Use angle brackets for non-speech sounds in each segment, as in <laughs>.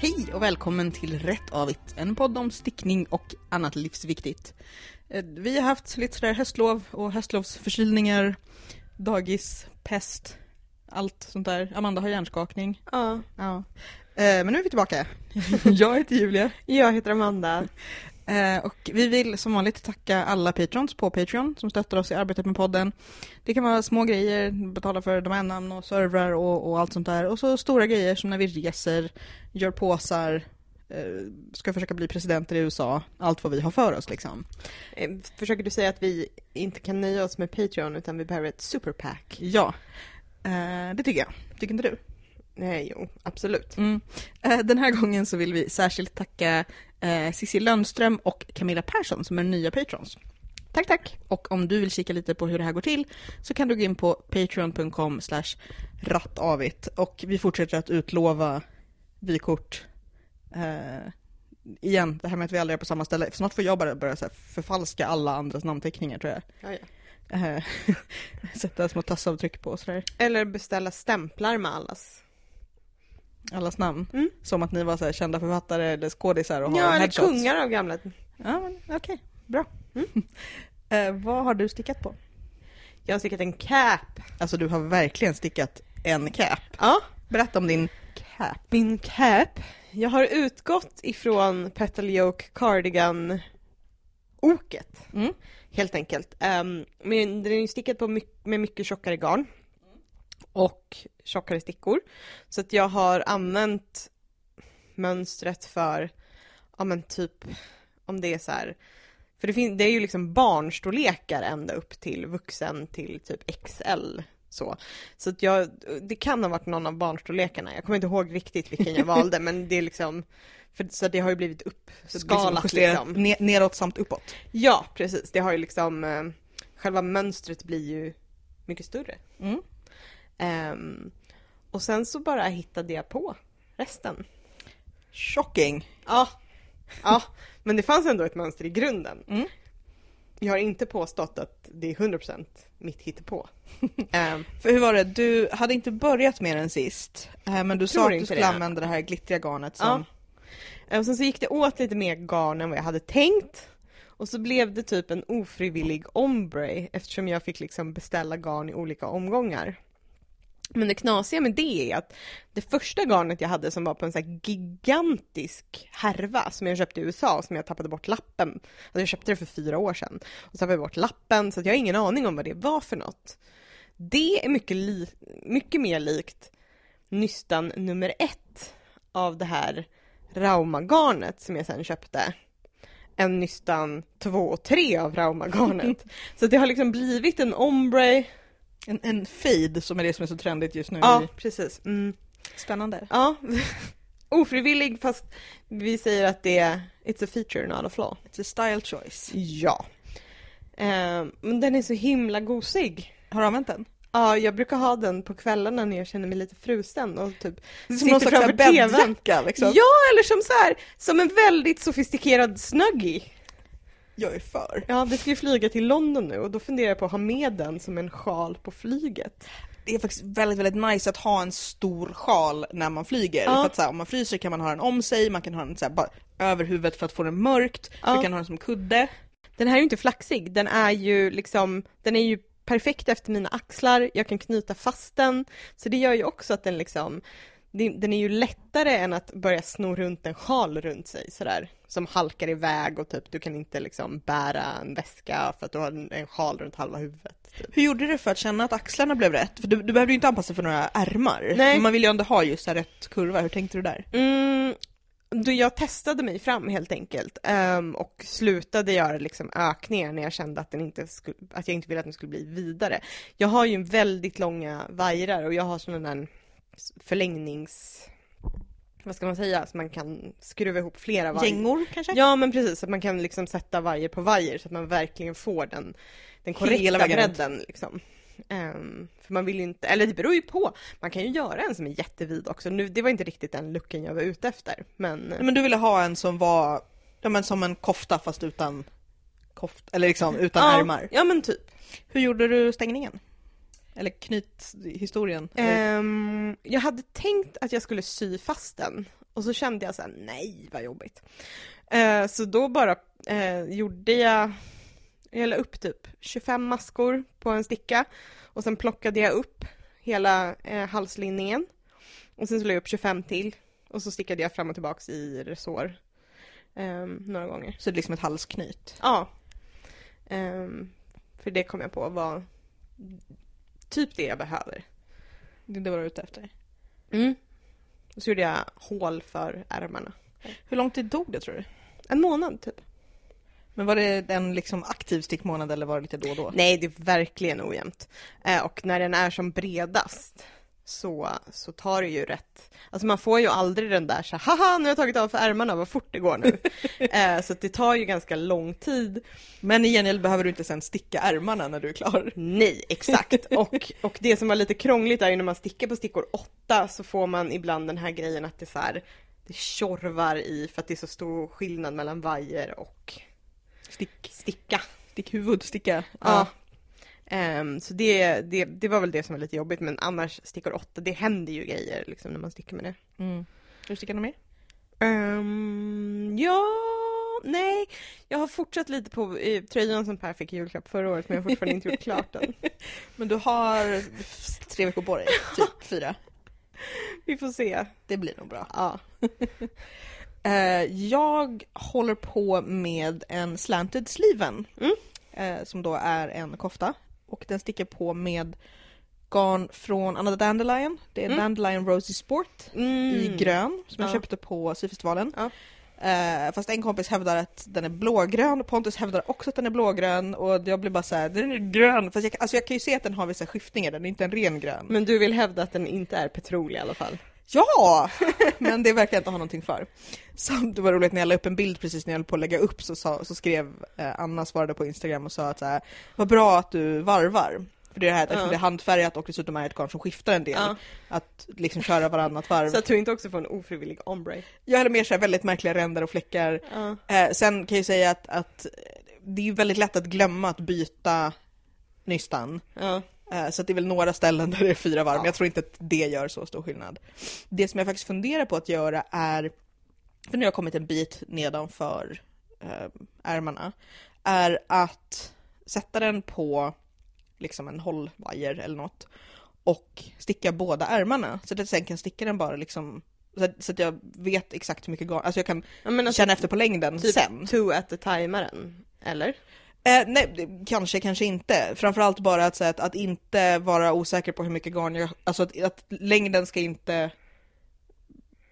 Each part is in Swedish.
Hej och välkommen till Rätt Avigt, en podd om stickning och annat livsviktigt. Eh, Vi har haft lite sådär höstlov och höstlovsförkylningar, dagis, pest, allt sånt där. Amanda har hjärnskakning. Ja, Ja. Eh, Men nu är vi tillbaka. <laughs> Jag heter Julia. jag heter Amanda. Eh, Och vi vill som vanligt tacka alla patrons på Patreon som stöttar oss i arbetet med podden. Det kan vara små grejer, betala för domännamn och servrar och, och allt sånt där. Och så stora grejer som när vi reser, gör påsar, eh, ska försöka bli presidenter i USA. Allt vad vi har för oss liksom. Eh, Försöker du säga att vi inte kan nöja oss med Patreon utan vi behöver ett superpack? Ja, det tycker jag. Tycker inte du? Nej, jo, absolut. Mm. Den här gången så vill vi särskilt tacka eh, Cissi Lönström och Camilla Persson som är nya patrons. Tack, tack. Och om du vill kika lite på hur det här går till så kan du gå in på patreon.com slash rattavigt och vi fortsätter att utlova vykort. Eh, igen, det här med att vi aldrig är på samma ställe. Snart får jag bara börja så förfalska alla andras namnteckningar tror jag. Ja, ja. Eh, <laughs> sätta små tassavtryck på och sådär. Eller beställa stämplar med allas. Allas namn. Mm. Som att ni var så här kända författare eller skådisar och har Ja, eller headshots. kungar av gamla. Ja, men okej. Bra. Mm. <laughs> Eh, vad har du stickat på? Jag har stickat en cap. Alltså du har verkligen stickat en cap. Ja, Berätta om din cap. min cap. Jag har utgått ifrån Petal Yoke Cardigan oket Mm. helt enkelt. Um, men den är ju stickad på my- med mycket tjockare garn och tjockare stickor. Så att jag har använt mönstret för, ja men typ, om det är så här, för det, fin- det är ju liksom barnstorlekar ända upp till vuxen till typ XL. Så, så att jag, det kan ha varit någon av barnstorlekarna, jag kommer inte ihåg riktigt vilken jag valde men det är liksom, för, så det har ju blivit uppskalat liksom. ne- neråt samt uppåt. Ja, precis. Det har ju liksom, eh, själva mönstret blir ju mycket större. Mm. Ehm, och sen så bara hittade jag på resten. Shocking. Ja, ja, men det fanns ändå ett mönster i grunden. Mm. Jag har inte påstått att det är 100% mitt hittepå. <laughs> Ehm, För hur var det, du hade inte börjat med den sist, eh, men du sa att du skulle det. använda det här glittriga garnet som... Ja. Och sen så gick det åt lite mer garn än vad jag hade tänkt. Och så blev det typ en ofrivillig ombre eftersom jag fick liksom beställa garn i olika omgångar. Men det knasiga med det är att det första garnet jag hade som var på en här gigantisk härva som jag köpte i USA som jag tappade bort lappen. Alltså jag köpte det för fyra år sedan. Och så tappade bort lappen så jag har ingen aning om vad det var för något. Det är mycket, li- mycket mer likt nystan nummer ett av det här Raumagarnet som jag sen köpte än nystan två och tre av Raumagarnet. <laughs> så det har liksom blivit en ombre. En, en fade som är det som är så trendigt just nu. Ja, precis. Mm. Spännande. Ja, <laughs> ofrivillig fast vi säger att det är it's a feature not a flaw. It's a style choice. Ja. Eh, men den är så himla gosig. Har du använt den? Ja, jag brukar ha den på kvällarna när jag känner mig lite frusen och typ som sitter framför TVn. liksom. Ja, eller som så här, som en väldigt sofistikerad snuggie. Jag är för. Ja, vi ska ju flyga till London nu och då funderar jag på att ha med den som en sjal på flyget. Det är faktiskt väldigt, väldigt nice att ha en stor sjal när man flyger. Ja. För att så här, om man fryser kan man ha den om sig, man kan ha den så här, bara över huvudet för att få den mörkt, Ja. du kan ha den som kudde. Den här är ju inte flaxig, den är ju liksom, den är ju perfekt efter mina axlar, jag kan knyta fast den, så det gör ju också att den liksom, den är ju lättare än att börja sno runt en sjal runt sig sådär, som halkar iväg och typ du kan inte liksom bära en väska för att du har en, en sjal runt halva huvudet. Typ. Hur gjorde du för att känna att axlarna blev rätt? För du, du behövde ju inte anpassa för några ärmar. Nej. Man vill ju ändå ha just här rätt kurva, hur tänkte du där? Mm, då jag testade mig fram helt enkelt ehm, och slutade göra liksom ökningar när jag kände att, den inte skulle, att jag inte ville att den skulle bli vidare. Jag har ju väldigt långa vajrar och jag har sådana där förlängnings... Vad ska man säga? Så man kan skruva ihop flera vajrar. Gängor kanske? Ja men precis, så att man kan liksom sätta vajer på vajer så att man verkligen får den, den korrekta bredden. Liksom. Ehm, för man vill ju inte, eller det beror ju på. Man kan ju göra en som är jättevid också. Nu, det var inte riktigt den looken jag var ute efter. Men, Men du ville ha en som var, ja men som en kofta fast utan koft, eller liksom utan ja, ärmar. Ja men typ. Hur gjorde du stängningen? Eller knyt historien? Eller- Ehm, jag hade tänkt att jag skulle sy fast den Och så kände jag så här, nej vad jobbigt. Eh, så då bara eh, gjorde jag, jag la upp typ 25 maskor på en sticka och sen plockade jag upp hela eh, halslinningen. Och sen så la jag upp 25 till och så stickade jag fram och tillbaks i resår eh, några gånger. Så det är liksom ett halsknyt. Ja. Ehm, för det kom jag på var typ det jag behöver. Det det var du ute efter. Mm. Och så gjorde jag hål för ärmarna. Hur lång tid tog det tror du? En månad typ. Men var det en liksom aktiv stickmånad eller var det lite då och då? Nej, det är verkligen ojämnt. Eh, och när den är som bredast så, så tar det ju rätt. Alltså man får ju aldrig den där så haha nu har jag tagit av för ärmarna, vad fort det går nu. <laughs> eh, så det tar ju ganska lång tid. Men i gengäld behöver du inte sen sticka ärmarna när du är klar. Nej, exakt. <laughs> Och, och det som var lite krångligt är ju när man stickar på stickor 8 så får man ibland den här grejen att det så här, det tjorvar i för att det är så stor skillnad mellan vajer och Stick, sticka. stickhuvud, sticka. Ja. Ehm, så det, det, det var väl det som var lite jobbigt men annars stickor 8, det händer ju grejer liksom när man stickar med det. Mm. Du stickar något mer? Ehm, ja, nej. Jag har fortsatt lite på eh, tröjan som Per fick i julklapp förra året men jag har fortfarande inte gjort klart den. <laughs> Men du har tre veckor på dig, typ fyra. Vi får se. Det blir nog bra. Ja. <laughs> Eh, jag håller på med en slanted sleeven. Mm. Eh, som då är en kofta. Och den sticker på med garn från Another Dandelion. Det är Mm. Dandelion Rosy Sport Mm. i grön som jag Ja. köpte på syfestivalen. Ja. Eh, fast en kompis hävdar att den är blågrön, Pontus hävdar också att den är blågrön och jag blir bara såhär, den är grön! Fast jag, alltså jag kan ju se att den har vissa skiftningar, den är inte en ren grön. Men du vill hävda att den inte är petrol i alla fall? Ja! <laughs> Men det verkar jag inte ha någonting för. Så det var roligt när jag la upp en bild precis när jag höll på att lägga upp så, sa, så skrev eh, Anna svarade på Instagram och sa att så här, vad bra att du varvar. För det är det här att eftersom det är handfärgat och dessutom är ett garn som skiftar en del. Ja. Att liksom köra varannat varv. Så att du inte också får en ofrivillig ombre? Jag hade mer så här väldigt märkliga ränder och fläckar. Ja. Eh, sen kan jag säga att, att det är ju väldigt lätt att glömma att byta nystan. Ja. Eh, Så det är väl några ställen där det är fyra varv, men Ja. jag tror inte att det gör så stor skillnad. Det som jag faktiskt funderar på att göra är, för nu har jag kommit en bit nedanför eh, ärmarna, är att sätta den på liksom en hållvajer eller något och sticka båda ärmarna så att jag sen kan sticka den bara liksom så att, jag vet exakt hur mycket garn, alltså jag kan ja alltså, känna efter på längden typ sen. two at a timaren, eller? Eh, nej, kanske, kanske inte. Framförallt bara att, att, att inte vara osäker på hur mycket garn jag... Alltså att, att längden ska inte...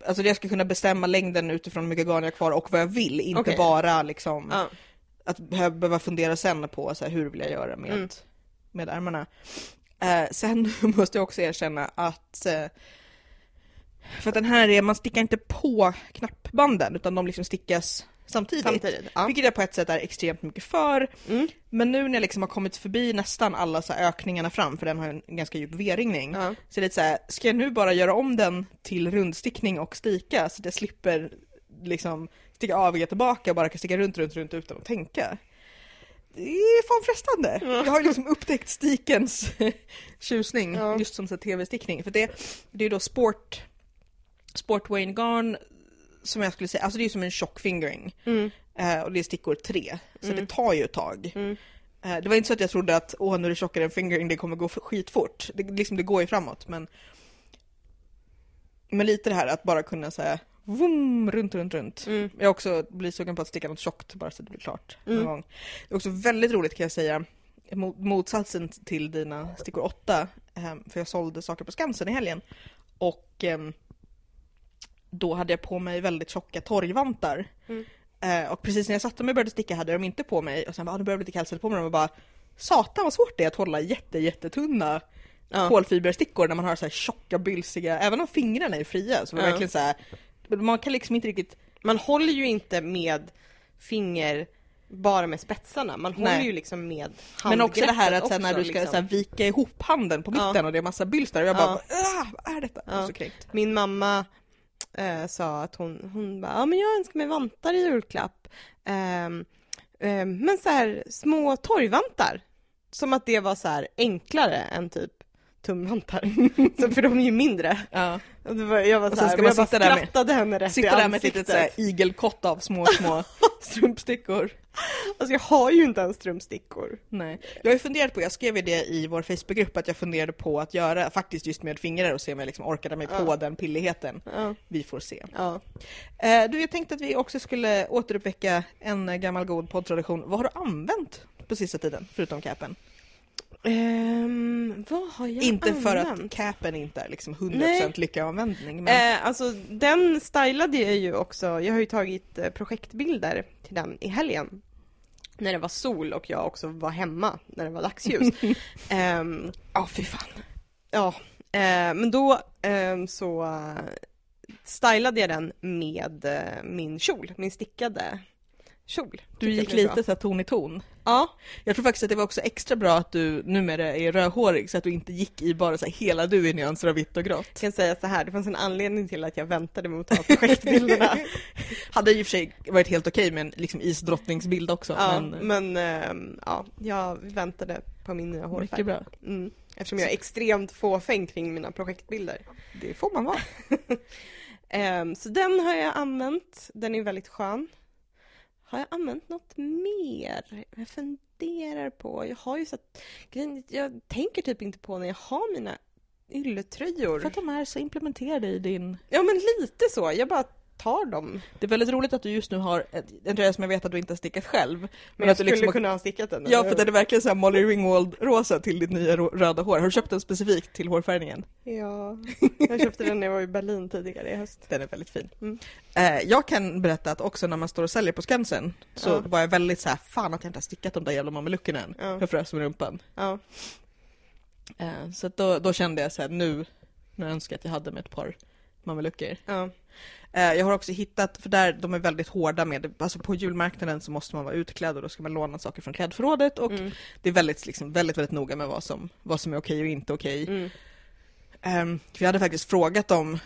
Alltså jag ska kunna bestämma längden utifrån hur mycket garn jag har kvar och vad jag vill, inte Okej. bara liksom Ja. att behöva, behöva fundera sen på så här, hur vill jag göra med, Mm. med ärmarna. Eh, sen <laughs> måste jag också erkänna att eh, för att den här är, man stickar inte på knappbanden utan de liksom stickas samtidigt. Samtidigt? Ja. Vilket jag på ett sätt är extremt mycket för. Mm. Men nu när jag liksom har kommit förbi nästan alla så ökningarna fram, för den har en ganska djup V-ringning, Ja. så är det lite så här, ska jag nu bara göra om den till rundstickning och stika så att jag slipper liksom sticka av och tillbaka och bara kan sticka runt, runt, runt utan att tänka? Det är fan frestande. Ja. Jag har liksom upptäckt stikens <laughs> tjusning, just som tv-stickning. För det, det är då sport, sport Wayne garn som jag skulle säga, alltså det är som en tjock fingering. Mm. Eh, och det är stickor tre, så Mm. det tar ju ett tag. Mm. Eh, det var inte så att jag trodde att åh, nu är det tjockare än fingering, det kommer gå skitfort. Det, liksom, det går ju framåt, men men lite det här att bara kunna säga vroom, runt, runt, runt. Mm. Jag också blir sugen på att sticka något tjockt bara så det blir klart Mm. någon gång. Det är också väldigt roligt kan jag säga, mo- motsatsen till dina stickor 8, eh, för jag sålde saker på Skansen i helgen. Och ehm, då hade jag på mig väldigt tjocka torgvantar. Mm. Eh, och precis när jag satte mig och började sticka hade jag dem inte på mig och sen bara, ah, nu börjar jag bli lite kallsvettig på mig och bara Satan vad svårt det är att hålla jätte, jättetunna Ja. kolfiberstickor när man har så här tjocka, bylsiga, även om fingrarna är fria så var det Ja. verkligen så här, man kan liksom inte riktigt Man håller ju inte med finger bara med spetsarna, man håller Nej. ju liksom med Men också det här att handgreppet sen när du ska liksom. så här, vika ihop handen på mitten Ja. och det är massa byls där och jag bara Ja. "Ah, vad är detta? Ja. så kränkt. Min mamma eh, sa att hon, hon bara, ja men jag önskar mig vantar i julklapp. Eh, eh, men så här små torgvantar. Som att det var så här enklare än typ tumvantar. <laughs> så, för de är ju mindre. Ja. Och var, jag var Och sen ska man sitta där med- skrattade henne rätt i Sitter där med ett litet ansiktet. så här igelkott av små, små <laughs> strumpstickor. Alltså jag har ju inte ens strumpstickor. Nej. Jag har ju funderat på, jag skrev ju det i vår Facebookgrupp, att jag funderade på att göra faktiskt just med fingrar och se om jag liksom orkade mig på Ja. den pilligheten. Ja. Vi får se. ja. Eh, du, jag tänkte att vi också skulle återuppväcka en gammal god poddtradition. Vad har du använt på sista tiden, förutom capen? Ehm, vad har jag inte för att använt? capen inte är liksom 100% Nej. lyckoanvändning, men Eh, alltså den stylade jag ju också, jag har ju tagit eh, projektbilder till den i helgen. När det var sol och jag också var hemma när det var dagsljus. <laughs> Ehm, ja, fy fan. ja, eh, men då ehm, så eh, stylade jag den med eh, min kjol, min stickade kjol. Du gick lite så här ton i ton. Ja, Jag tror faktiskt att det var också extra bra att du numera är rödhårig så att du inte gick i bara så här hela du i nyanser av vitt och grått. jag kan säga så här, det fanns en anledning till att jag väntade med att ta projektbilderna. <laughs> Hade i och för sig varit helt okej med en liksom isdrottningsbild också. ja, men, men ehm, ja, jag väntade på min nya hårfärg. mycket bra. Mm. Eftersom jag är extremt fåfäng kring mina projektbilder. Det får man vara. <laughs> Ehm, så den har jag använt. Den är väldigt skön. Har jag använt något mer? Jag funderar på. Jag har ju så att, jag tänker typ inte på när jag har mina ylletröjor. För att de är så implementerade i din... Ja men lite så. Jag bara tar dem. Det är väldigt roligt att du just nu har ett, en tröja som jag vet att du inte har stickat själv. Men, Men jag att du skulle liksom kunna ha stickat den. Ja, för den är verkligen så här Molly Ringwald-rosa till ditt nya röda hår. Har du köpt den specifikt till hårfärgningen? Ja, jag köpte den när jag var i Berlin tidigare i höst. Den är väldigt fin. Mm. Eh, jag kan berätta att också när man står och säljer på Skansen så Ja. var jag väldigt så här, fan att jag inte har stickat de där jävla mameluckerna än. Ja. Jag frös med rumpan. Ja. Eh, så då, då kände jag så här, nu, nu önskar jag att jag hade med ett par mamelucker. Ja. Eh, jag har också hittat, för där de är väldigt hårda med alltså på julmarknaden så måste man vara utklädd och då ska man låna saker från klädförrådet och Mm. det är väldigt, liksom, väldigt, väldigt noga med vad som, vad som är okej och inte okej. Mm. Um, för jag hade faktiskt frågat dem,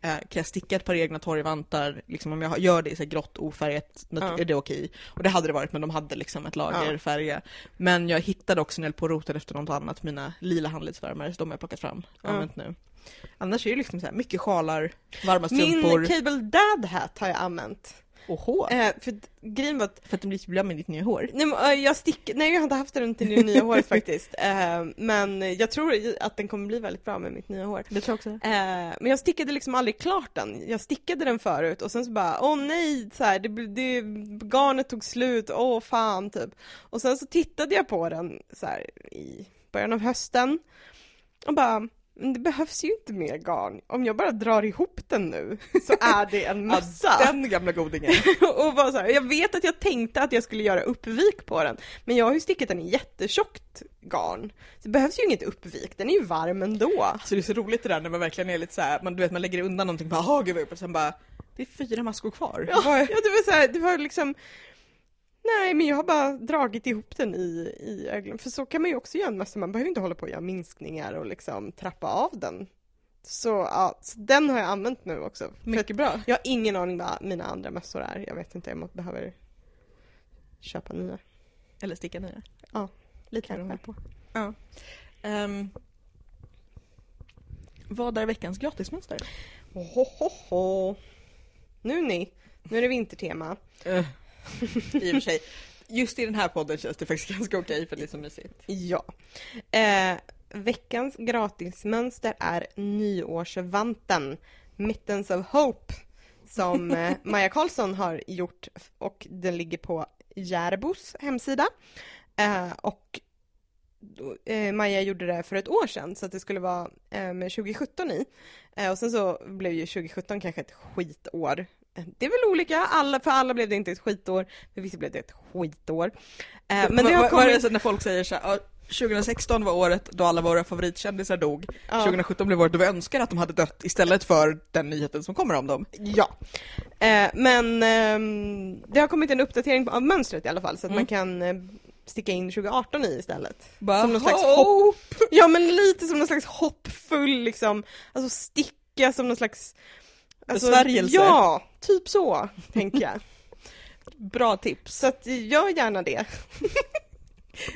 eh, kan jag sticka ett par egna torgvantar, liksom om jag gör det i så grått ofärgat, Ja. är det okej? Och det hade det varit, men de hade liksom ett lager Ja. Men jag hittade också när jag på och rotade efter något annat, mina lila handledsvärmare, de har jag plockat fram och Ja. använt nu. Annars är det liksom så här, mycket sjalar, varma strumpor, Min Cable Dad Hat har jag använt. och hår. Eh, för grejen var att För att det blir så med ditt nya hår. Nej, men, eh, jag stick... Nej, jag har inte haft den till det nya håret <laughs> faktiskt. Eh, men jag tror att den kommer bli väldigt bra med mitt nya hår. Det tror jag också. Eh, men jag stickade liksom aldrig klart den. Jag stickade den förut och sen så bara, åh nej, så här, det, det, garnet tog slut, åh fan typ. Och sen så tittade jag på den så här, i början av hösten och bara, men det behövs ju inte mer garn. Om jag bara drar ihop den nu <laughs> så är det en mössa. Ja, den gamla godingen. <laughs> och bara så här, jag vet att jag tänkte att jag skulle göra uppvik på den, men jag har ju stickat den i jättetjockt garn. Så det behövs ju inget uppvik, den är ju varm ändå. Alltså det är så roligt det där när man verkligen är lite så här, man, du vet man lägger undan någonting, bara gud vad jobbigt", och sen bara det är fyra maskor kvar. Ja, ja det var så här, det var liksom Nej men jag har bara dragit ihop den i, i ögonen, för så kan man ju också göra en massa, man behöver inte hålla på och göra minskningar och liksom trappa av den. Så ja, så den har jag använt nu också. Mycket bra. jag har ingen aning vad mina andra mössor är, jag vet inte om jag behöver köpa nya. Eller sticka nya. Ja, lite kanske. mer håll på. Ja. Ehm, vad är veckans gratismönster? Ohohoho. Nu ni, nu är det vintertema. <laughs> I och för sig. Just i den här podden känns det faktiskt ganska okej för det är så mysigt. Ja. Eh, veckans gratismönster är nyårsvanten Mittens of Hope som <laughs> eh, Maja Karlsson har gjort och den ligger på Järbos hemsida. Eh, och eh, Maja gjorde det för ett år sedan så att det skulle vara eh, med 2017 i. Eh, och sen så blev ju 2017 kanske ett skitår. Eh, Det är väl olika, alla, för alla blev det inte ett skitår, för vissa blev det ett skitår. Eh, men det har Vad- vad är det kommit... så när folk säger så här, "Ja, 2016 var året då alla våra favoritkändisar dog. Ja. 2017 blev året då vi önskar att de hade dött istället för den nyheten som kommer om dem. Ja. Eh, men ehm, det har kommit en uppdatering av mönstret i alla fall så att Mm. man kan eh, sticka in 2018 i istället. Bara, Som någon slags hopp! Ja men lite som någon slags hoppfull liksom, alltså sticka som någon slags alltså, Besvärjelse. Ja, typ så tänker jag. Bra tips. Så att gör gärna det. <laughs>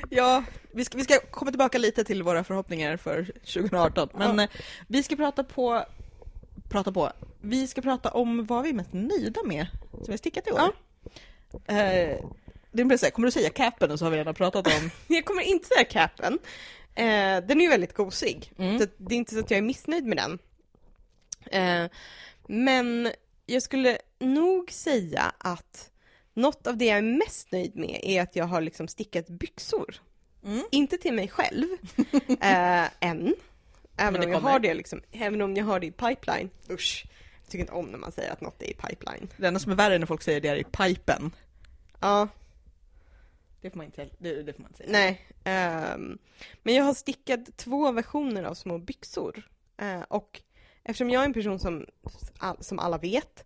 Ja, vi ska, vi ska komma tillbaka lite till våra förhoppningar för 2018. Men Ja. eh, vi ska prata på, prata på, vi ska prata om vad vi är mest nöjda med som vi har stickat i år. Ja. Eh, det blir så här, kommer du säga capen och så har vi redan pratat om? <laughs> Jag kommer inte säga capen. Eh, den är ju väldigt gosig. Mm. Så det är inte så att jag är missnöjd med den. Eh, men jag skulle nog säga att något av det jag är mest nöjd med är att jag har liksom stickat byxor. Mm. Inte till mig själv, <laughs> eh, än. Även om jag har det liksom, även om jag har det i pipeline. Usch, jag tycker inte om när man säger att något är i pipeline. Det enda som är värre är när folk säger det är i pipen. Ja, Det får man inte, det, det får man inte säga. Nej. ehm, men jag har stickat två versioner av små byxor. Eh, och eftersom jag är en person som, som alla vet,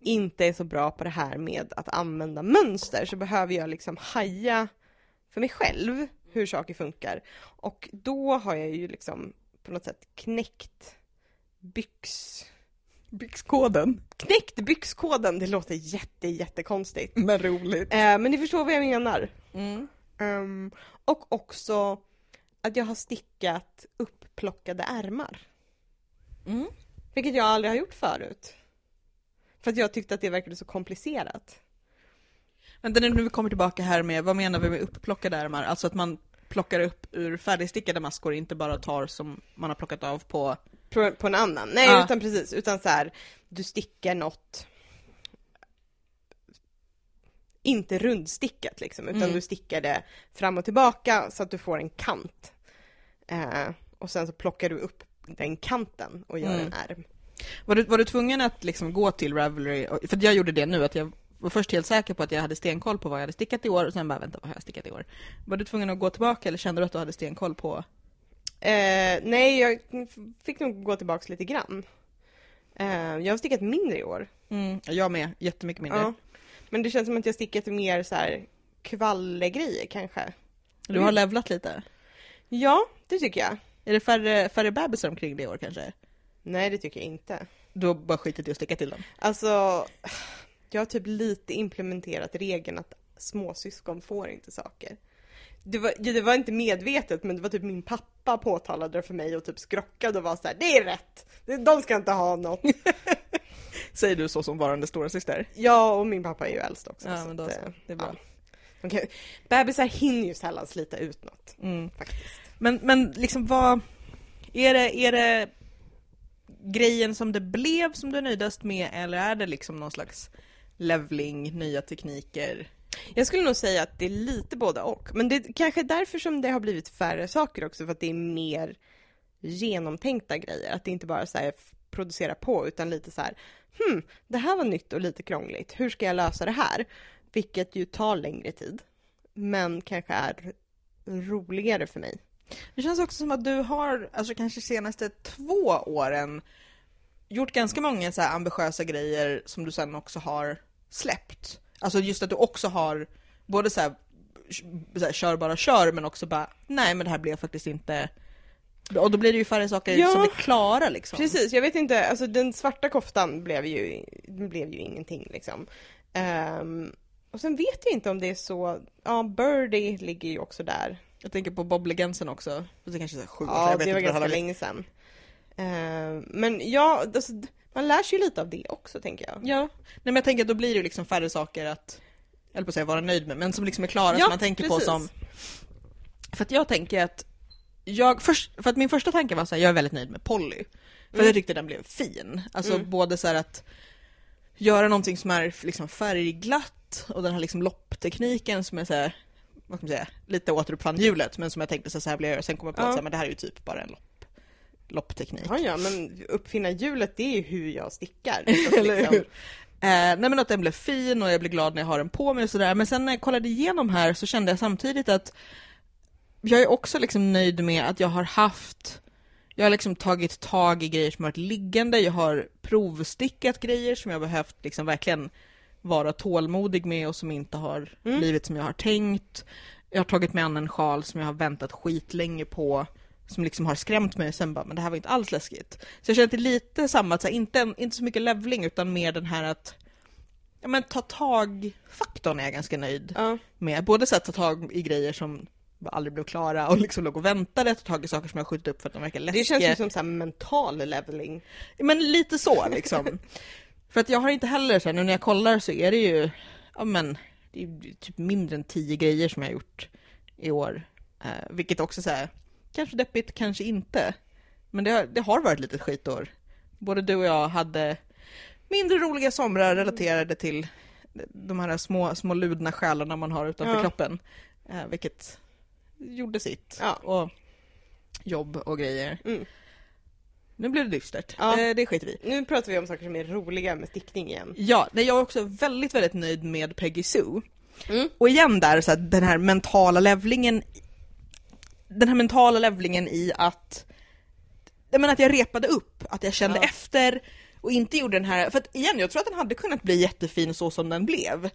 inte är så bra på det här med att använda mönster så behöver jag liksom haja för mig själv hur saker funkar. Och då har jag ju liksom på något sätt knäckt byx... Byxkoden. Knäckt byxkoden, det låter jätte jättekonstigt. Men roligt. Eh, men ni förstår vad jag menar. Mm. Ehm, och också att jag har stickat uppplockade ärmar. Mm. Vilket jag aldrig har gjort förut. För att jag tyckte att det verkade så komplicerat. Men när vi kommer tillbaka här med, vad menar vi med uppplockade ärmar? Alltså att man plockar upp ur färdigstickade maskor, inte bara tar som man har plockat av på... På, på en annan. Nej, Ja. utan precis. Utan så här, du stickar något inte rundstickat liksom, utan Mm. du stickar det fram och tillbaka så att du får en kant. Eh, och sen så plockar du upp den kanten och gör Mm. en ärm. Var du, var du tvungen att liksom gå till Ravelry? För jag gjorde det nu, att jag var först helt säker på att jag hade stenkoll på vad jag hade stickat i år och sen bara vänta, vad har jag stickat i år? Var du tvungen att gå tillbaka eller kände du att du hade stenkoll på? Eh, nej, jag fick nog gå tillbaks lite grann. Eh, jag har stickat mindre i år. Mm, jag med, jättemycket mindre. Ja. Men det känns som att jag stickat mer så här kvallegrejer kanske. Du har levlat lite. Ja, det tycker jag. Är det färre, färre bebisar omkring det i år kanske? Nej, det tycker jag inte. Du har bara skitit i att sticka till dem? Alltså, jag har typ lite implementerat regeln att småsyskon får inte saker. Det var, det var inte medvetet men det var typ min pappa påtalade det för mig och typ skrockade och var så här: det är rätt! De ska inte ha något. <laughs> Säger du så som varande stora syster? Ja, och min pappa är ju äldst också. Ja, men då så. eh, Det är bra. ja. Kan, bebisar hinner ju sällan slita ut något Mm. faktiskt. Men, men liksom vad... Är det, är det grejen som det blev som du är nöjdast med eller är det liksom någon slags levling, nya tekniker? Jag skulle nog säga att det är lite både och. Men det är kanske därför som det har blivit färre saker också, för att det är mer genomtänkta grejer. Att det inte bara så här producera på, utan lite så här, hmm, det här var nytt och lite krångligt. Hur ska jag lösa det här? Vilket ju tar längre tid, men kanske är roligare för mig. Det känns också som att du har, alltså kanske senaste två åren, gjort ganska många så här ambitiösa grejer som du sen också har släppt. Alltså just att du också har både så här, så här kör bara kör men också bara nej men det här blev faktiskt inte och då blir det ju färre saker Ja. som är klara liksom. Precis, jag vet inte, alltså den svarta koftan blev ju, blev ju ingenting liksom. Ehm, och sen vet jag inte om det är så, ja Birdie ligger ju också där. Jag tänker på Bob Legensen också. Det kanske är sju år Ja, det var ganska länge sedan. Ehm, men ja, alltså, man lär sig ju lite av det också tänker jag. Ja, nej men jag tänker att då blir det ju liksom färre saker att, jag höll på att säga vara nöjd med, men som liksom är klara Ja, som man tänker på precis. som... För att jag tänker att, jag först, för att min första tanke var så här, jag är väldigt nöjd med Polly. För Mm. jag tyckte den blev fin. Alltså Mm. både så här att göra någonting som är liksom färgglatt och den här liksom lopptekniken som är så här, vad ska man säga, lite återuppfann hjulet men som jag tänkte så här, vill jag göra. Sen kom jag på Ja. att så här, men det här är ju typ bara en lopp, loppteknik. Ja, ja, men uppfinna hjulet det är ju hur jag stickar. <laughs> Eller liksom, hur? Eh, nej men att den blev fin och jag blir glad när jag har den på mig och sådär. Men sen när jag kollade igenom här så kände jag samtidigt att jag är också liksom nöjd med att jag har haft jag har liksom tagit tag i grejer som har varit liggande, jag har provstickat grejer som jag behövt liksom verkligen vara tålmodig med och som inte har Mm. blivit som jag har tänkt. Jag har tagit mig an en sjal som jag har väntat skitlänge på, som liksom har skrämt mig, sen bara, men det här var inte alls läskigt. Så jag känner att lite samma, att här, inte, inte så mycket levling utan mer den här att ja, men ta tag-faktorn är jag ganska nöjd ja. med. Både så att ta tag i grejer som aldrig blev klara och liksom låg och väntade ett tag i saker som jag skjutit upp för att de verkar läskiga. Det känns ju som så mental leveling. Men lite så liksom. <laughs> för att jag har inte heller så här, nu när jag kollar så är det ju, ja men, det är typ mindre än tio grejer som jag har gjort i år. Eh, vilket också så här, kanske deppigt, kanske inte. Men det har, det har varit lite skitår. Både du och jag hade mindre roliga somrar relaterade till de här små, små ludna själarna man har utanför Ja. kroppen. Eh, vilket gjorde sitt. Ja. Och jobb och grejer. Mm. Nu blev det dystert. Ja. Eh, det skiter vi. Nu pratar vi om saker som är roliga med stickning igen. Ja, nej, jag är också väldigt, väldigt nöjd med Peggy Sue. Mm. Och igen där, så att den här mentala levlingen den här mentala levlingen i att jag menar att jag repade upp, att jag kände Ja. efter och inte gjorde den här, för att igen, jag tror att den hade kunnat bli jättefin så som den blev.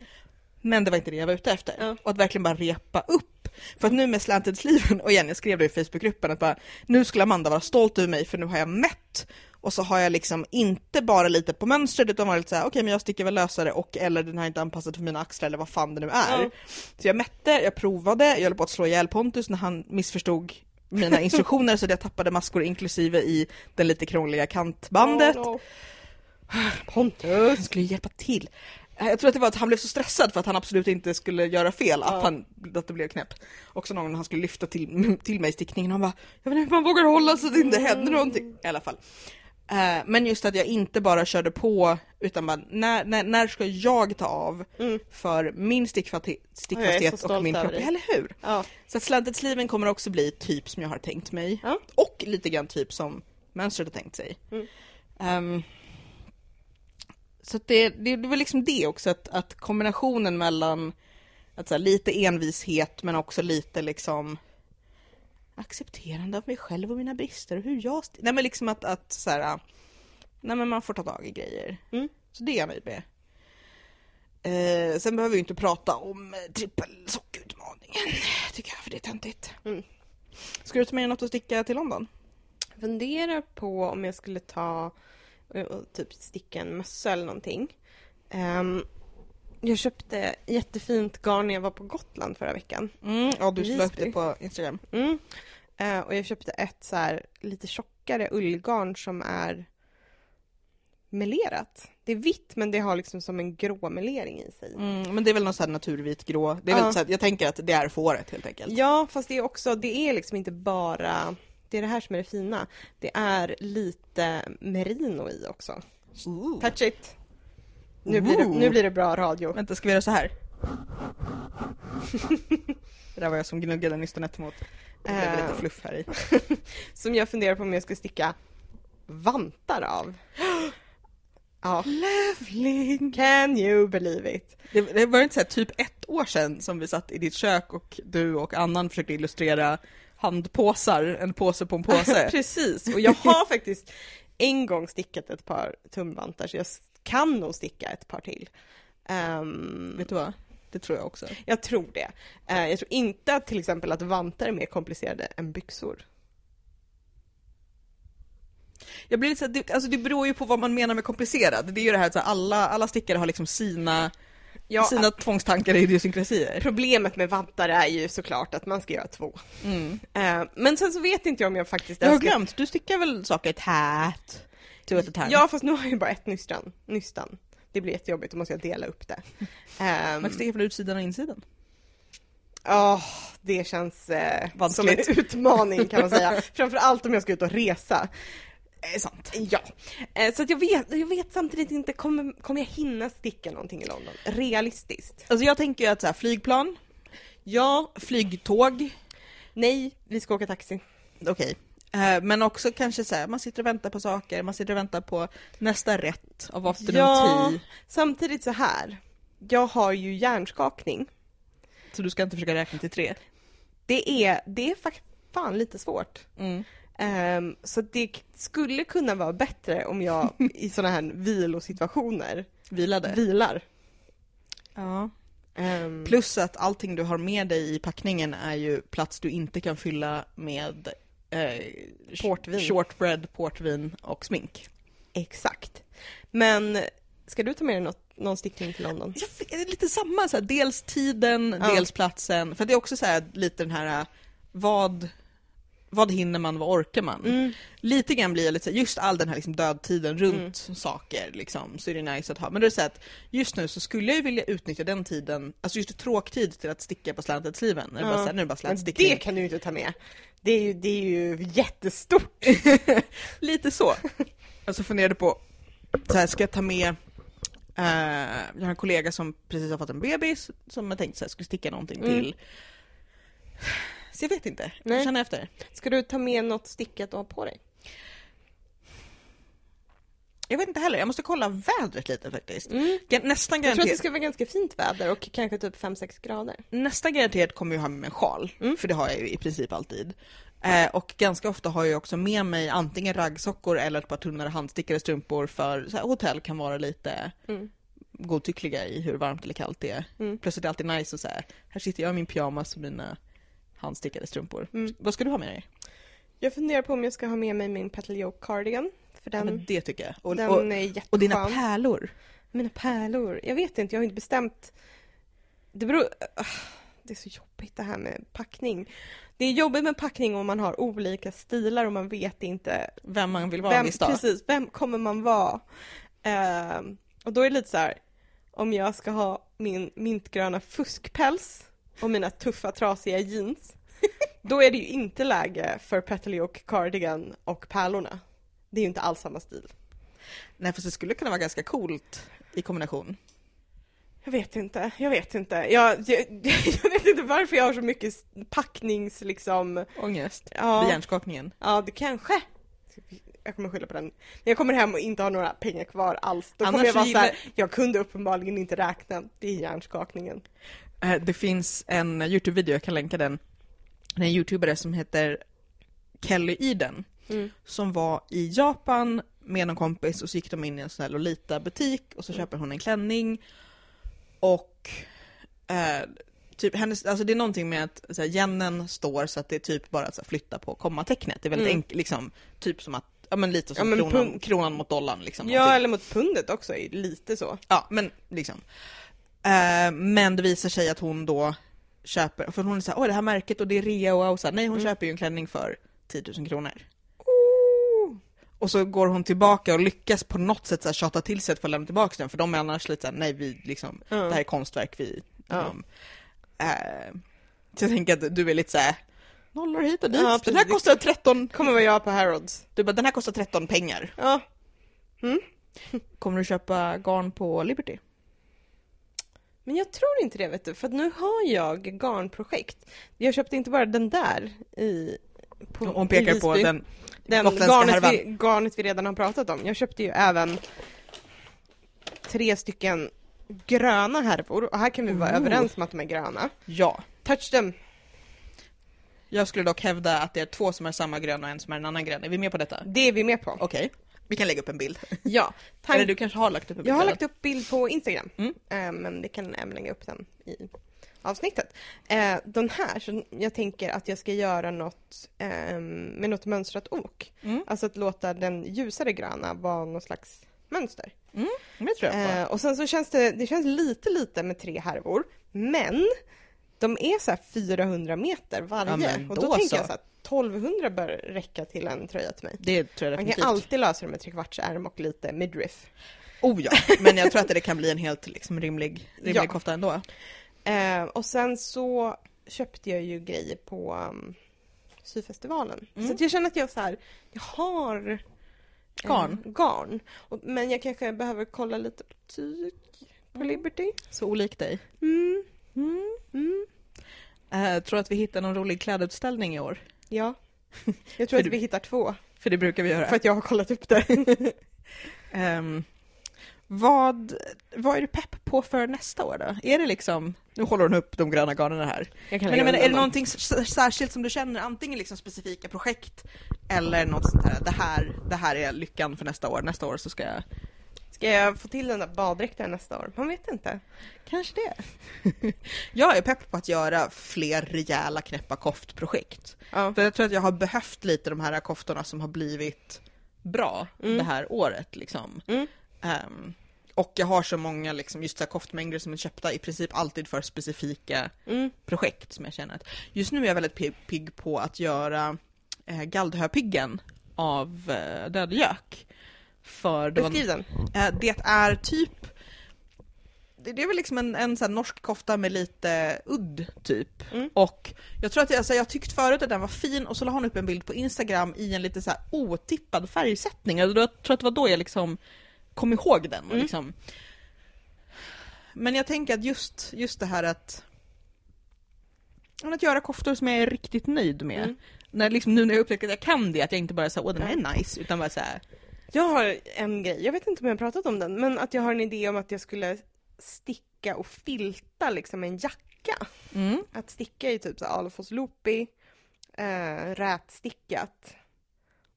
Men det var inte det jag var ute efter. Ja. Och att verkligen bara repa upp. För att nu med slanted sleeven, och igen jag skrev det i Facebookgruppen att bara nu skulle Amanda vara stolt över mig för nu har jag mätt och så har jag liksom inte bara lite på mönstret utan varit såhär, okej men jag sticker väl lösare och eller den här är inte anpassad för mina axlar eller vad fan det nu är. Ja. Så jag mätte, jag provade, jag höll på att slå ihjäl Pontus när han missförstod mina instruktioner så jag tappade maskor inklusive i det lite krångliga kantbandet. Oh, no. Pontus! Skulle hjälpa till. Jag tror att det var att han blev så stressad för att han absolut inte skulle göra fel, att, han, att det blev knäpp. Också någon gång han skulle lyfta till, till mig stickningen, han bara Jag vet inte hur man vågar hålla så att det inte händer någonting. I alla fall. Eh, Men just att jag inte bara körde på, utan bara när, när, när ska jag ta av Mm. för min stickfasthet, och min kropp, eller hur? Ja. Så att sleeven kommer också bli typ som jag har tänkt mig. Ja. Och lite grann typ som mönstret har tänkt sig. Mm. Ehm, så det, det, det var liksom det också, att, att kombinationen mellan att här, lite envishet men också lite liksom accepterande av mig själv och mina brister och hur jag... Nej men liksom att, att så här, nej men man får ta tag i grejer. Mm. Så det är jag nöjd med. Eh, sen behöver vi inte prata om eh, trippelsockerutmaningen, tycker jag, för det är töntigt. Mm. Ska du ta med dig något att sticka till London? Funderar på om jag skulle ta och, och typ sticka en mössa eller någonting. Ehm, jag köpte jättefint garn när jag var på Gotland förra veckan. Mm, ja, du la upp det på Instagram. Mm. Eh, och jag köpte ett så här lite tjockare ullgarn som är melerat. Det är vitt men det har liksom som en grå melering i sig. Mm, men det är väl någon sån här naturvit grå. Det är Ja. väl så här, jag tänker att det är fåret helt enkelt. Ja, fast det är också, det är liksom inte bara, det är det här som är det fina. Det är lite merino i också. Ooh. Touch it! Nu blir, det, nu blir det bra radio. Vänta, ska vi göra så här? <laughs> det där var jag som gnuggade nystonet emot. Det blev Eh. lite fluff här i. <laughs> Som jag funderar på om jag ska sticka vantar av. Ja, Lövling! can you believe it? Det, det var inte så här, typ ett år sedan som vi satt i ditt kök och du och Annan försökte illustrera handpåsar, en påse på en <laughs> påse. Precis, och jag har faktiskt en gång stickat ett par tumvantar så jag kan nog sticka ett par till. Ehm, Vet du vad? Det tror jag också. jag tror det. Eh, jag tror inte att till exempel att vantar är mer komplicerade än byxor. Jag blir lite så här, det, alltså det beror ju på vad man menar med komplicerad. Det är ju det här att alla, alla stickare har liksom sina, Ja, sina tvångstankar och idiosynkrasier. Problemet med vantar är ju såklart att man ska göra två. Mm. Eh, men sen så vet inte jag om jag faktiskt Jag har älskar- glömt, du stickar väl saker tät? A time. Ja, fast nu har jag ju bara ett nystan. nystan. Det blir jättejobbigt, då måste jag dela upp det. <laughs> Ehm, Man kan sticka från utsidan och insidan. Ja, det känns eh, som en utmaning kan man säga. <laughs> Framförallt om jag ska ut och resa. Är sant. Ja, eh, så att jag, vet, jag vet samtidigt inte, kommer, kommer jag hinna sticka någonting i London? Realistiskt? Alltså jag tänker ju att så här, flygplan, Ja, flygtåg, nej, vi ska åka taxi. okej. Eh, Men också kanske så här, man sitter och väntar på saker, man sitter och väntar på nästa rätt av afternoon Ja, tea. samtidigt så här. Jag har ju hjärnskakning. Så du ska inte försöka räkna till tre. Det är, det är faktiskt fan lite svårt. Mm. Ehm, så det skulle kunna vara bättre om jag <laughs> i sådana här vilosituationer Vilade. vilar. Ja. Ehm, Plus att allting du har med dig i packningen är ju plats du inte kan fylla med eh, Portvin. shortbread, portvin och smink. Exakt. Men ska du ta med dig något någon stickning till London? Det är lite samma, så här, dels tiden, Ja. dels platsen. För det är också så här, lite den här, vad, vad hinner man, vad orkar man? Mm. Lite grann blir jag lite så här, just all den här liksom dödtiden runt saker liksom, så är det nice att ha. Men det är så att just nu så skulle jag ju vilja utnyttja den tiden, alltså just tråktid till att sticka på slanted-sleeven. Ja. Bara här, nu är det bara slantstickning. det kan du ju inte ta med. Det är ju, det är ju jättestort. <laughs> Lite så. Alltså funderade på, så här, ska jag ta med eh, jag har en kollega som precis har fått en bebis som jag tänkte så här, skulle sticka någonting Mm. till. Så jag vet inte, Nej. jag känner efter. Ska du ta med något stickat och ha på dig? Jag vet inte heller, jag måste kolla vädret lite faktiskt. Mm. Nästan Jag tror att det garanterat, ska vara ganska fint väder och kanske typ 5-6 grader. nästan garanterat kommer jag ha med mig en sjal, Mm. för det har jag ju i princip alltid. Eh, och ganska ofta har jag också med mig antingen raggsockor eller ett par tunnare handstickade strumpor för så här, hotell kan vara lite Mm. godtyckliga i hur varmt eller kallt det är. Mm. Plus att det är alltid nice att säga, här sitter jag i min pyjamas och mina handstickade strumpor. Mm. Vad ska du ha med dig? Jag funderar på om jag ska ha med mig min Petal Yoke cardigan. För Ja, den, men det tycker jag. Och, den och, är jätteskön. och dina pärlor. Mina pärlor. Jag vet inte, jag har inte bestämt. Det beror... Det är så jobbigt det här med packning. Det är jobbigt med packning om man har olika stilar och man vet inte Vem man vill vara en vem, viss dag. precis, vem kommer man vara? Ehm, och då är det lite så här, om jag ska ha min mintgröna fuskpäls och mina tuffa trasiga jeans, då är det ju inte läge för Petal Yoke cardigan och pärlorna. Det är ju inte alls samma stil. Nej, för det skulle kunna vara ganska coolt i kombination. Jag vet inte, jag vet inte. Jag, jag, <laughs> jag vet inte varför jag har så mycket packnings liksom, Ångest. ja, Vid hjärnskakningen. ja det kanske. Jag kommer skylla på den. När jag kommer hem och inte har några pengar kvar alls, då Annars kommer jag vara så så här, gillar- jag kunde uppenbarligen inte räkna, det är hjärnskakningen. Eh, Det finns en Youtube-video, jag kan länka den. Det är en youtubare som heter Kelly Eden. Mm. Som var i Japan med någon kompis och så gick de in i en sån här Lolita-butik och så Mm. köper hon en klänning. Och eh, typ hennes, alltså det är någonting med att så här, yenen står så att det är typ bara att här, flytta på kommatecknet. Det är väldigt Mm. enkelt, liksom, typ som att, ja men lite som Ja, men kronan, kronan mot dollarn liksom. Ja, någonting. eller mot pundet också, lite så. Ja, men liksom. Eh, men det visar sig att hon då köper, för hon är såhär, oj det här märket och det är rea och wow, så här, nej hon Mm. köper ju en klänning för 10 000 kronor. Och så går hon tillbaka och lyckas på något sätt så här, tjata till sig att få lämna tillbaka den, för de är annars lite såhär, nej vi liksom, Ja. det här är konstverk vi, liksom. Eh, så jag tänker att du är lite såhär, nollor hit och dit, Ja, den här kostar 13, Kommer vara jag på Harrods. du bara, den här kostar 13 pengar. Ja. Kommer du köpa garn på Liberty? Men jag tror inte det vet du, för att nu har jag garnprojekt. Jag köpte inte bara den där i på, Hon pekar på den den garnet vi, garnet vi redan har pratat om. Jag köpte ju även tre stycken gröna härvor och här kan vi vara Oh. överens om att de är gröna. Ja. Touch them! Jag skulle dock hävda att det är två som är samma grön och en som är en annan grön. Är vi med på detta? Det är vi med på. Okej. Vi kan lägga upp en bild. Ja. <laughs> Tank- Eller du kanske har lagt upp en bild? Jag har lagt upp bild på Instagram, Mm. eh, men det kan även lägga upp den i avsnittet. Eh, den här, så jag tänker att jag ska göra något eh, med något mönstrat ok. Mm. Alltså att låta den ljusare gröna vara någon slags mönster. Men Det tror jag på. Eh, och sen så känns det, det känns lite lite med tre härvor, men de är så här 400 meter varje. Ja, men och då då tänker så. jag så här, 1200 bör räcka till en tröja till mig. Det tror jag Man definitivt. kan alltid lösa det med trekvartsärm och lite midriff. Oh ja, men jag tror att det kan bli en helt liksom, rimlig, rimlig Ja. kofta ändå. Eh, och sen så köpte jag ju grejer på um, syfestivalen. Mm. Så jag känner att jag så här, jag har eh, Garn. garn. Och, men jag kanske behöver kolla lite på tyg på Liberty. Så olik dig. Mm. Mm. Uh, tror att vi hittar någon rolig klädutställning i år. Ja. <laughs> Jag tror att vi hittar två, För det brukar vi göra. för att jag har kollat upp det. <laughs> Ehm, vad, vad är du pepp på för nästa år då? Är det liksom, nu håller hon upp de gröna garnen här. Men menar, är det någonting särskilt som du känner, antingen liksom specifika projekt eller något sånt här, det här, det här är lyckan för nästa år, nästa år så ska jag Ska jag få till den där baddräkten nästa år? Man vet inte. Kanske det. <laughs> jag är pepp på att göra fler rejäla knäppa koftprojekt. Ja. För jag tror att jag har behövt lite de här koftorna som har blivit bra Mm. det här året liksom. Mm. Ehm, och jag har så många liksom, just så här koftmängder som är köpta i princip alltid för specifika Mm. projekt som jag känner att just nu är jag väldigt pigg, pigg på att göra eh, Galdhöpiggen av eh, dödgök. För det, Beskriv den. eh, det är typ det är väl liksom en, en sån norsk kofta med lite udd typ. Mm. Och jag tror att jag, alltså, jag tyckt förut att den var fin och så la hon upp en bild på Instagram i en lite så här otippad färgsättning. Alltså, jag tror att det var då jag liksom kom ihåg den. Mm. liksom. Men jag tänker att just, just det här att att göra koftor som jag är riktigt nöjd med. Mm. När liksom, nu när jag upptäcker att jag kan det, att jag inte bara säger åh den här är nice, utan bara såhär Jag har en grej, jag vet inte om jag har pratat om den, men att jag har en idé om att jag skulle sticka och filta liksom en jacka. mm. Att sticka i typ så här Alfons Loopy, eh, rätstickat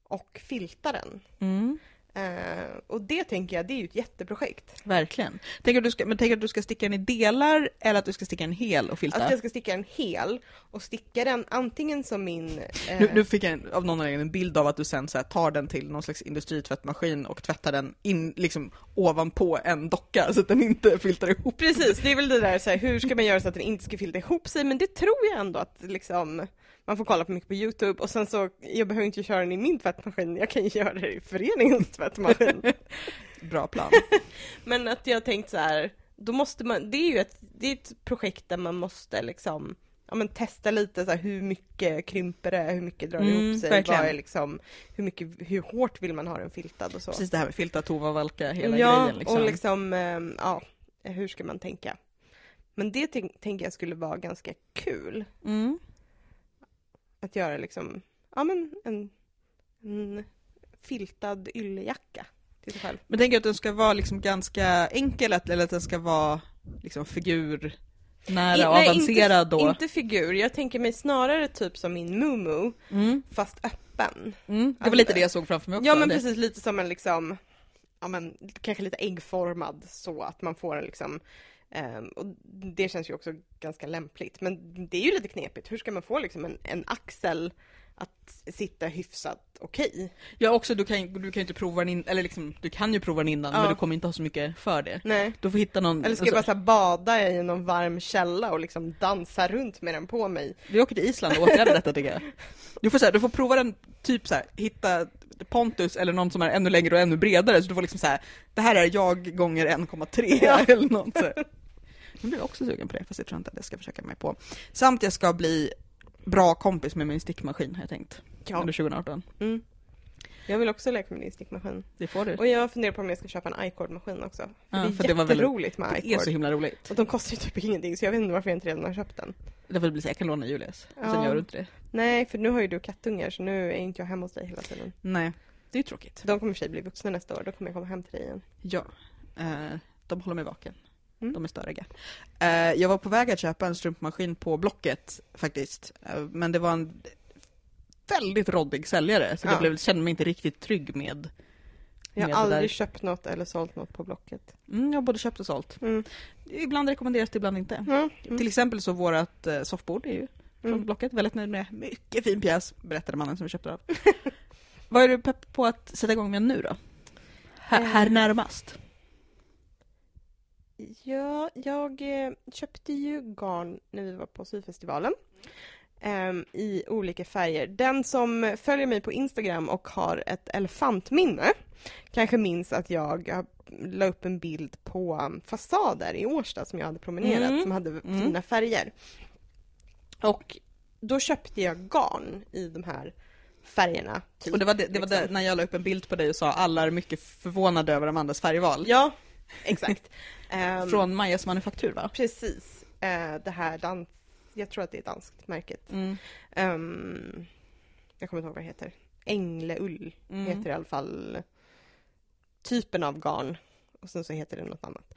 och filta den. Mm. Eh, och det tänker jag, det är ju ett jätteprojekt. Verkligen. Tänker du ska, men tänker att du ska sticka den i delar eller att du ska sticka den hel och filta? Att jag ska sticka den hel och sticka den antingen som min... eh, Nu, nu fick jag en, av någon anledning en bild av att du sen så här, tar den till någon slags industritvättmaskin och tvättar den in liksom ovanpå en docka så att den inte filtar ihop. Precis, det är väl det där så här, hur ska man göra så att den inte ska filta ihop sig, men det tror jag ändå att liksom man får kolla på mycket på Youtube och sen så, jag behöver inte köra den i min tvättmaskin, jag kan ju göra det i föreningens <laughs> tvättmaskin. Bra plan. <laughs> Men att jag tänkt så här, då måste man, det är ju ett, det är ett projekt där man måste liksom Ja men testa lite så här, hur mycket krymper det, hur mycket drar det Mm, ihop sig, verkligen. vad är liksom, hur mycket, hur hårt vill man ha den filtad och så. Precis det här med filta, tova, valka, hela ja, grejen liksom. och liksom, ehm, ja, hur ska man tänka? Men det tänk- tänker jag skulle vara ganska kul. Mm. Att göra liksom, ja men en, en filtad yllejacka till sig själv. Men tänker att den ska vara liksom ganska enkel eller att den ska vara liksom figurnära I- och nej, avancerad inte, då? Inte figur, jag tänker mig snarare typ som min Mumu, Mm. fast öppen. Mm. Det var lite det jag såg framför mig också. Ja men det. precis, lite som en liksom, ja men kanske lite äggformad så att man får en liksom ehm, och det känns ju också ganska lämpligt. Men det är ju lite knepigt. Hur ska man få liksom en, en axel att sitta hyfsat okej? Ja också, du kan, du kan inte prova den in, eller liksom, du kan ju prova den innan Ja. men du kommer inte ha så mycket för det. Nej. Du får hitta någon, Eller ska jag alltså, bara bada i någon varm källa och liksom dansa runt med den på mig? vi åker till Island och åtgärdar detta tycker jag. Du får, så här, du får prova den, typ så här, hitta Pontus eller någon som är ännu längre och ännu bredare så du får liksom så här, det här är jag gånger 1,3 Ja. <laughs> eller något så. Nu blir jag också sugen på det, fast jag tror inte att jag ska försöka mig på. Samt jag ska bli bra kompis med min stickmaskin har jag tänkt, Ja. under 2018. Mm. Jag vill också leka med din stickmaskin. Det får du. Och jag funderar på om jag ska köpa en iCord-maskin också. För Ja, det är för det var väldigt- jätteroligt med Det är så iCord. himla roligt. Och de kostar ju typ ingenting så jag vet inte varför jag inte redan har köpt den. Därför det blir så jag kan låna Julius, och sen Ja. gör du inte det. Nej, för nu har ju du kattungar så nu är inte jag hemma hos dig hela tiden. Nej, det är tråkigt. De kommer i och för sig bli vuxna nästa år, då kommer jag komma hem till dig igen. Ja, eh, de håller mig vaken. Mm. De är störiga. Eh, jag var på väg att köpa en strumpmaskin på Blocket faktiskt, eh, men det var en väldigt råddig säljare så Ja. jag blev, kände mig inte riktigt trygg med. Jag har aldrig köpt något eller sålt något på Blocket. Mm, jag har både köpt och sålt. Mm. Ibland rekommenderas det, ibland inte. Mm. Mm. Till exempel så vårat eh, soffbord är ju från Mm. Blocket, väldigt nöjd med. Mycket fin pjäs, berättade mannen som vi köpte av. <laughs> Vad är du pepp på att sätta igång med nu då? Här, Eh. här närmast. Ja, jag eh, köpte ju garn när vi var på syfestivalen. ehm, I olika färger. Den som följer mig på Instagram och har ett elefantminne kanske minns att jag la upp en bild på fasader i Årsta som jag hade promenerat Mm. som hade Mm. fina färger. Och då köpte jag garn i de här färgerna. typ, Och det var, det, det var liksom. det, när jag la upp en bild på dig och sa alla är mycket förvånade över Amandas färgval. Ja, <laughs> exakt. Ehm, Från Majas manufaktur va? Precis. Eh, det här dans... Jag tror att det är danskt märket. Mm. Ehm, jag kommer inte ihåg vad det heter. Ängleull Mm. heter i alla fall typen av garn. Och sen så heter det något annat.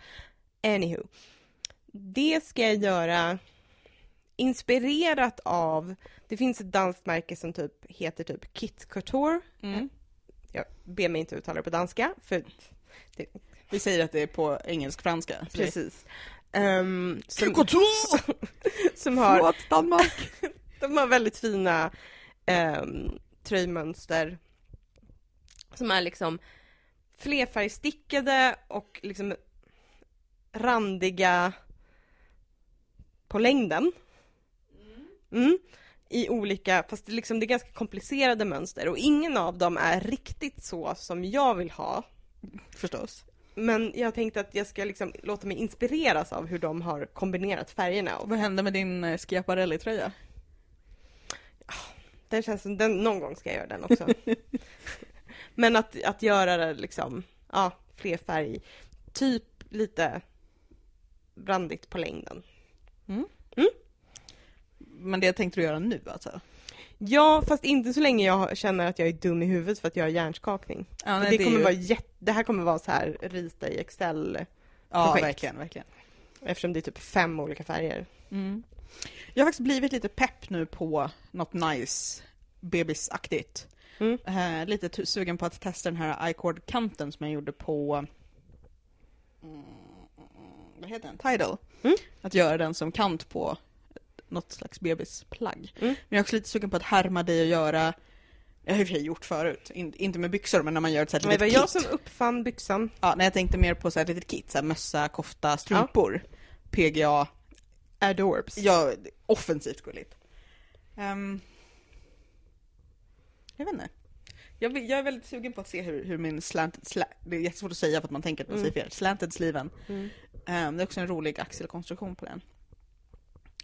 Anywho. Det ska jag göra inspirerat av, det finns ett danskt märke som typ heter typ Kit Couture. Mm. Jag ber mig inte uttala det på danska, för Vi säger att det är på engelsk-franska. precis. Um, som, <laughs> som har Förlåt Danmark! <laughs> De har väldigt fina um, tröjmönster som är liksom flerfärgstickade och liksom randiga på längden. Mm. I olika, fast det, liksom, det är ganska komplicerade mönster och ingen av dem är riktigt så som jag vill ha. Förstås. Men jag tänkte att jag ska liksom låta mig inspireras av hur de har kombinerat färgerna. Och Vad hände med din eh, Schiaparelli-tröja? det känns som den, någon gång ska jag göra den också. <laughs> Men att, att göra det liksom, ja, fler färg, typ lite brandigt på längden. Men det tänkte du göra nu alltså? Ja, fast inte så länge jag känner att jag är dum i huvudet för att jag har hjärnskakning. Ja, det, kommer vara jätte, det här kommer vara så här rita i Excel Ja, verkligen, verkligen. eftersom det är typ fem olika färger. Mm. Jag har faktiskt blivit lite pepp nu på något nice bebisaktigt. Mm. Eh, lite sugen på att testa den här icord-kanten som jag gjorde på mm, vad heter den? Tidal. Mm. Att göra den som kant på något slags bebisplagg. Mm. Men jag är också lite sugen på att härma dig och göra jag har i och för sig gjort förut, In, inte med byxor men när man gör ett sånt här Det var litet jag kit. som uppfann byxan. Ja, när jag tänkte mer på så här ett litet kit, så här mössa, kofta, strumpor. PGA, Adorbs. Ja, offensivt gulligt. Ehm, jag vet inte. Jag, jag är väldigt sugen på att se hur, hur min slanted, sla, det är jättesvårt att säga för att man tänker att man Mm. säger fel, slanted sleeven. Mm. Ehm, det är också en rolig axelkonstruktion på den.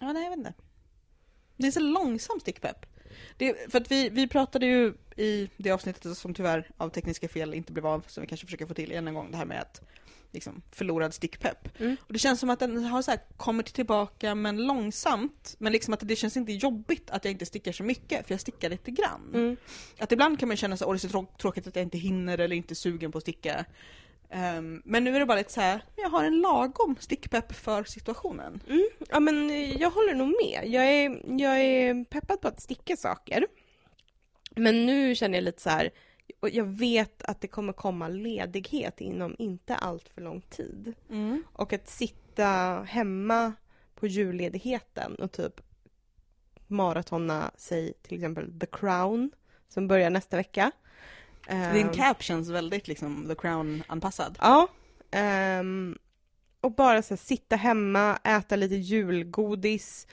Ja, nej jag vet inte. Det är så långsam stickpepp. Det, för att vi, vi pratade ju i det avsnittet som tyvärr av tekniska fel inte blev av, som vi kanske försöker få till igen en gång, det här med att liksom, förlorad stickpepp. Mm. Och det känns som att den har så här kommit tillbaka men långsamt. Men liksom att det känns inte jobbigt att jag inte stickar så mycket, för jag stickar lite grann. Mm. Att ibland kan man känna så åh det är så trå- tråkigt att jag inte hinner eller inte är sugen på att sticka. Ehm, men nu är det bara lite så här, jag har en lagom stickpepp för situationen. Mm. Ja men eh, jag håller nog med. Jag är, jag är peppad på att sticka saker. Men nu känner jag lite så här, jag vet att det kommer komma ledighet inom inte allt för lång tid. Och att sitta hemma på julledigheten och typ maratona, säg till exempel The Crown, som börjar nästa vecka. Din Ehm, cap känns väldigt liksom The Crown-anpassad. Ja. ehm, och bara så här, sitta hemma, äta lite julgodis,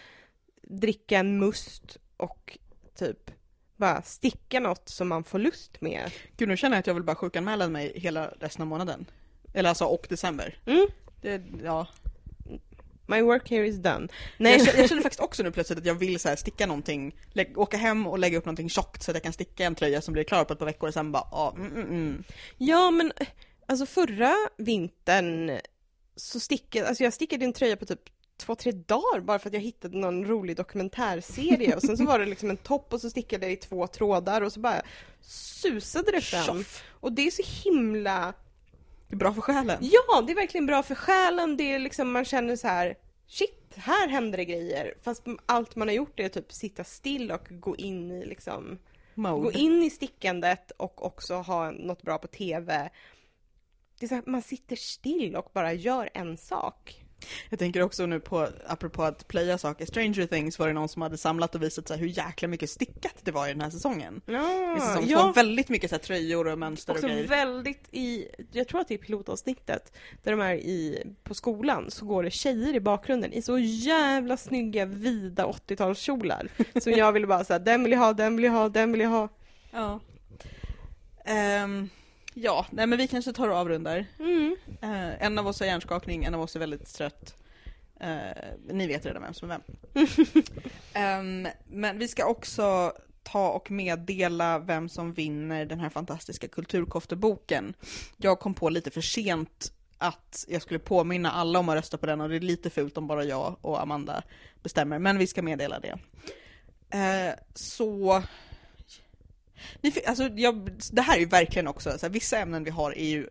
dricka en must och typ bara sticka något som man får lust med. Gud nu känner jag att jag vill bara sjukanmäla mig hela resten av månaden. Eller alltså och december. Mm. Det, ja. My work here is done. Nej. Jag, känner, jag känner faktiskt också nu plötsligt att jag vill så här sticka någonting, lä- åka hem och lägga upp någonting tjockt så att jag kan sticka en tröja som blir klar på ett par veckor och sen bara, ja, mm, mm, mm. ja men alltså förra vintern så stickade, alltså jag stickade en tröja på typ två, tre dagar bara för att jag hittade någon rolig dokumentärserie och sen så var det liksom en topp och så stickade jag i två trådar och så bara susade det fram. Tjoff. Och det är så himla Det är bra för själen. Ja, det är verkligen bra för själen. Det är liksom, man känner så här, shit, här händer det grejer. Fast allt man har gjort är typ sitta still och gå in i liksom, gå Mode. in i stickandet och också ha något bra på TV. Det är så här, man sitter still och bara gör en sak. Jag tänker också nu på, apropå att plöja saker, Stranger Things var det någon som hade samlat och visat så här hur jäkla mycket stickat det var i den här säsongen. Ja, I säsong två, ja. väldigt mycket så här tröjor och mönster och Också grejer. väldigt i, jag tror att det är pilotavsnittet, där de är i, på skolan, så går det tjejer i bakgrunden i så jävla snygga vida 80-talskjolar. Som <laughs> jag ville bara säga, den vill jag ha, den vill jag ha, den vill jag ha. Ja. Ehm, ja, nej men vi kanske tar och avrundar. Mm. Eh, en av oss har hjärnskakning, en av oss är väldigt trött. Eh, ni vet redan vem som är vem. <laughs> Ehm, men vi ska också ta och meddela vem som vinner den här fantastiska kulturkofteboken. Jag kom på lite för sent att jag skulle påminna alla om att rösta på den och det är lite fult om bara jag och Amanda bestämmer, men vi ska meddela det. Eh, så... Ni, alltså, jag, det här är ju verkligen också, så här, vissa ämnen vi har är ju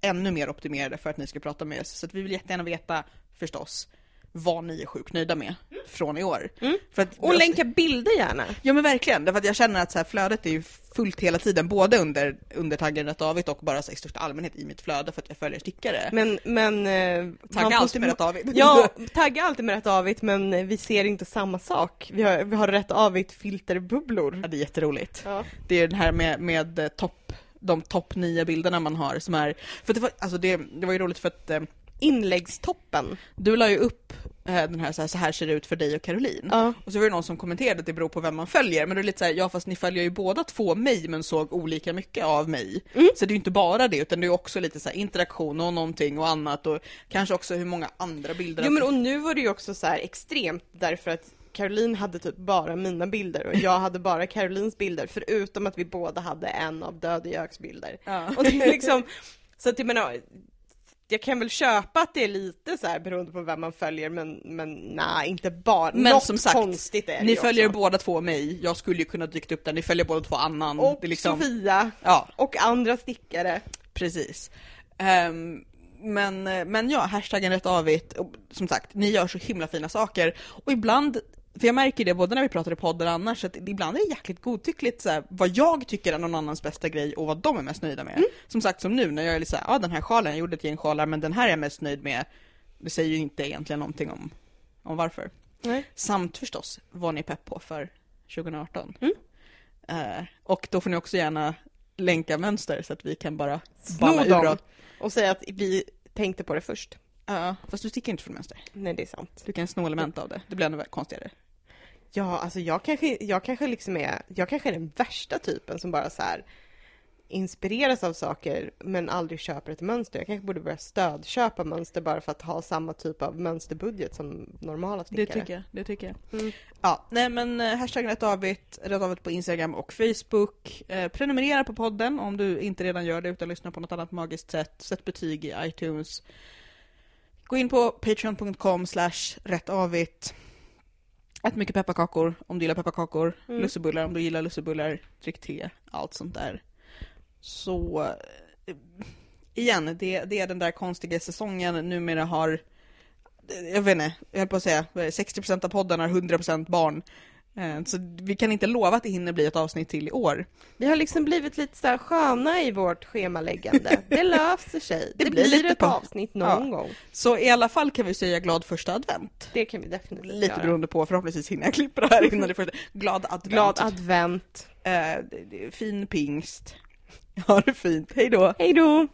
ännu mer optimerade för att ni ska prata med oss. Så att vi vill jättegärna veta förstås vad ni är sjukt nöjda med från i år. Mm. För att, Och länka bilder gärna. Ja men verkligen, därför att jag känner att så här, flödet är ju fullt hela tiden, både under, under taggen Rätt David och bara så i största allmänhet i mitt flöde för att jag följer stickare. Men, men... eh, Tagga alltid med Rätt David. Ja, <laughs> tagga alltid med rätt avigt men vi ser inte samma sak. Vi har, vi har rätt avigt filterbubblor. ja, det är jätteroligt. Ja. Det är den här med, med eh, topp, de topp nio bilderna man har som är, för det var, alltså det, det var ju roligt för att eh, inläggstoppen. Du la ju upp eh, den här så, här så här ser det ut för dig och Caroline. Ja. Och så var det någon som kommenterade att det beror på vem man följer. Men då är det lite så här, ja fast ni följer ju båda två mig men såg olika mycket av mig. Mm. Så det är ju inte bara det utan det är också lite så här interaktion och någonting och annat och kanske också hur många andra bilder. Jo men och nu var det ju också så här extremt därför att Caroline hade typ bara mina bilder och jag hade bara Carolines bilder förutom att vi båda hade en av Dödjöks bilder. Ja. Och det är liksom, <laughs> så att jag menar, jag kan väl köpa att det är lite så här beroende på vem man följer men, men nej inte bara, Men något som sagt, konstigt är det Ni följer också. båda två mig, jag skulle ju kunna dykt upp där, ni följer båda två annan. Och liksom, Sofia Ja, och andra stickare. precis. Ehm, men, men ja, hashtaggen rätt avigt. Och Som sagt, ni gör så himla fina saker. Och ibland, för jag märker det både när vi pratar i och annars, att ibland är det jäkligt godtyckligt så här, vad jag tycker är någon annans bästa grej och vad de är mest nöjda med. Som sagt, som nu när jag är lite såhär, ja den här sjalen, jag gjorde ett gäng sjalar, men den här är jag mest nöjd med. Det säger ju inte egentligen någonting om, om varför. Nej. Samt förstås vad ni är pepp på för 2018. Mm. Eh, och då får ni också gärna länka mönster så att vi kan bara Sno dem dem. och säga att vi tänkte på det först. Ja, fast du sticker inte från mönster. Nej det är sant. Du kan sno element av det. Det blir ännu konstigare. Ja, alltså jag kanske, jag kanske liksom är, jag kanske är den värsta typen som bara så här inspireras av saker men aldrig köper ett mönster. Jag kanske borde börja stödköpa mönster bara för att ha samma typ av mönsterbudget som normala Det stickare. tycker jag. Det tycker jag. Mm. Ja, nej men eh, hashtag rättavigt, rättavigt på Instagram och Facebook. Eh, prenumerera på podden om du inte redan gör det utan lyssnar på något annat magiskt sätt. Sätt betyg i iTunes. Gå in på patreon.com slash rättavigt. Ät mycket pepparkakor om du gillar pepparkakor. Mm. Lussebullar om du gillar lussebullar. Drick te, allt sånt där. Så eh, igen, det, det är den där konstiga säsongen numera har jag vet inte, jag höll på att säga, vad är det, 60% av podden har 100% barn. Eh, Så vi kan inte lova att det hinner bli ett avsnitt till i år. Vi har liksom blivit lite så här sköna i vårt schemaläggande. <laughs> Det löser sig. Det, Det blir blir, lite ett på- avsnitt någon Ja. gång. Så i alla fall kan vi säga glad första advent. Det kan vi definitivt Lite göra. beroende på, förhoppningsvis hinner jag klippa det här innan det första. <laughs> Glad advent. Glad advent. Det- fin pingst. <laughs> Ha det fint, hej då! Hej då!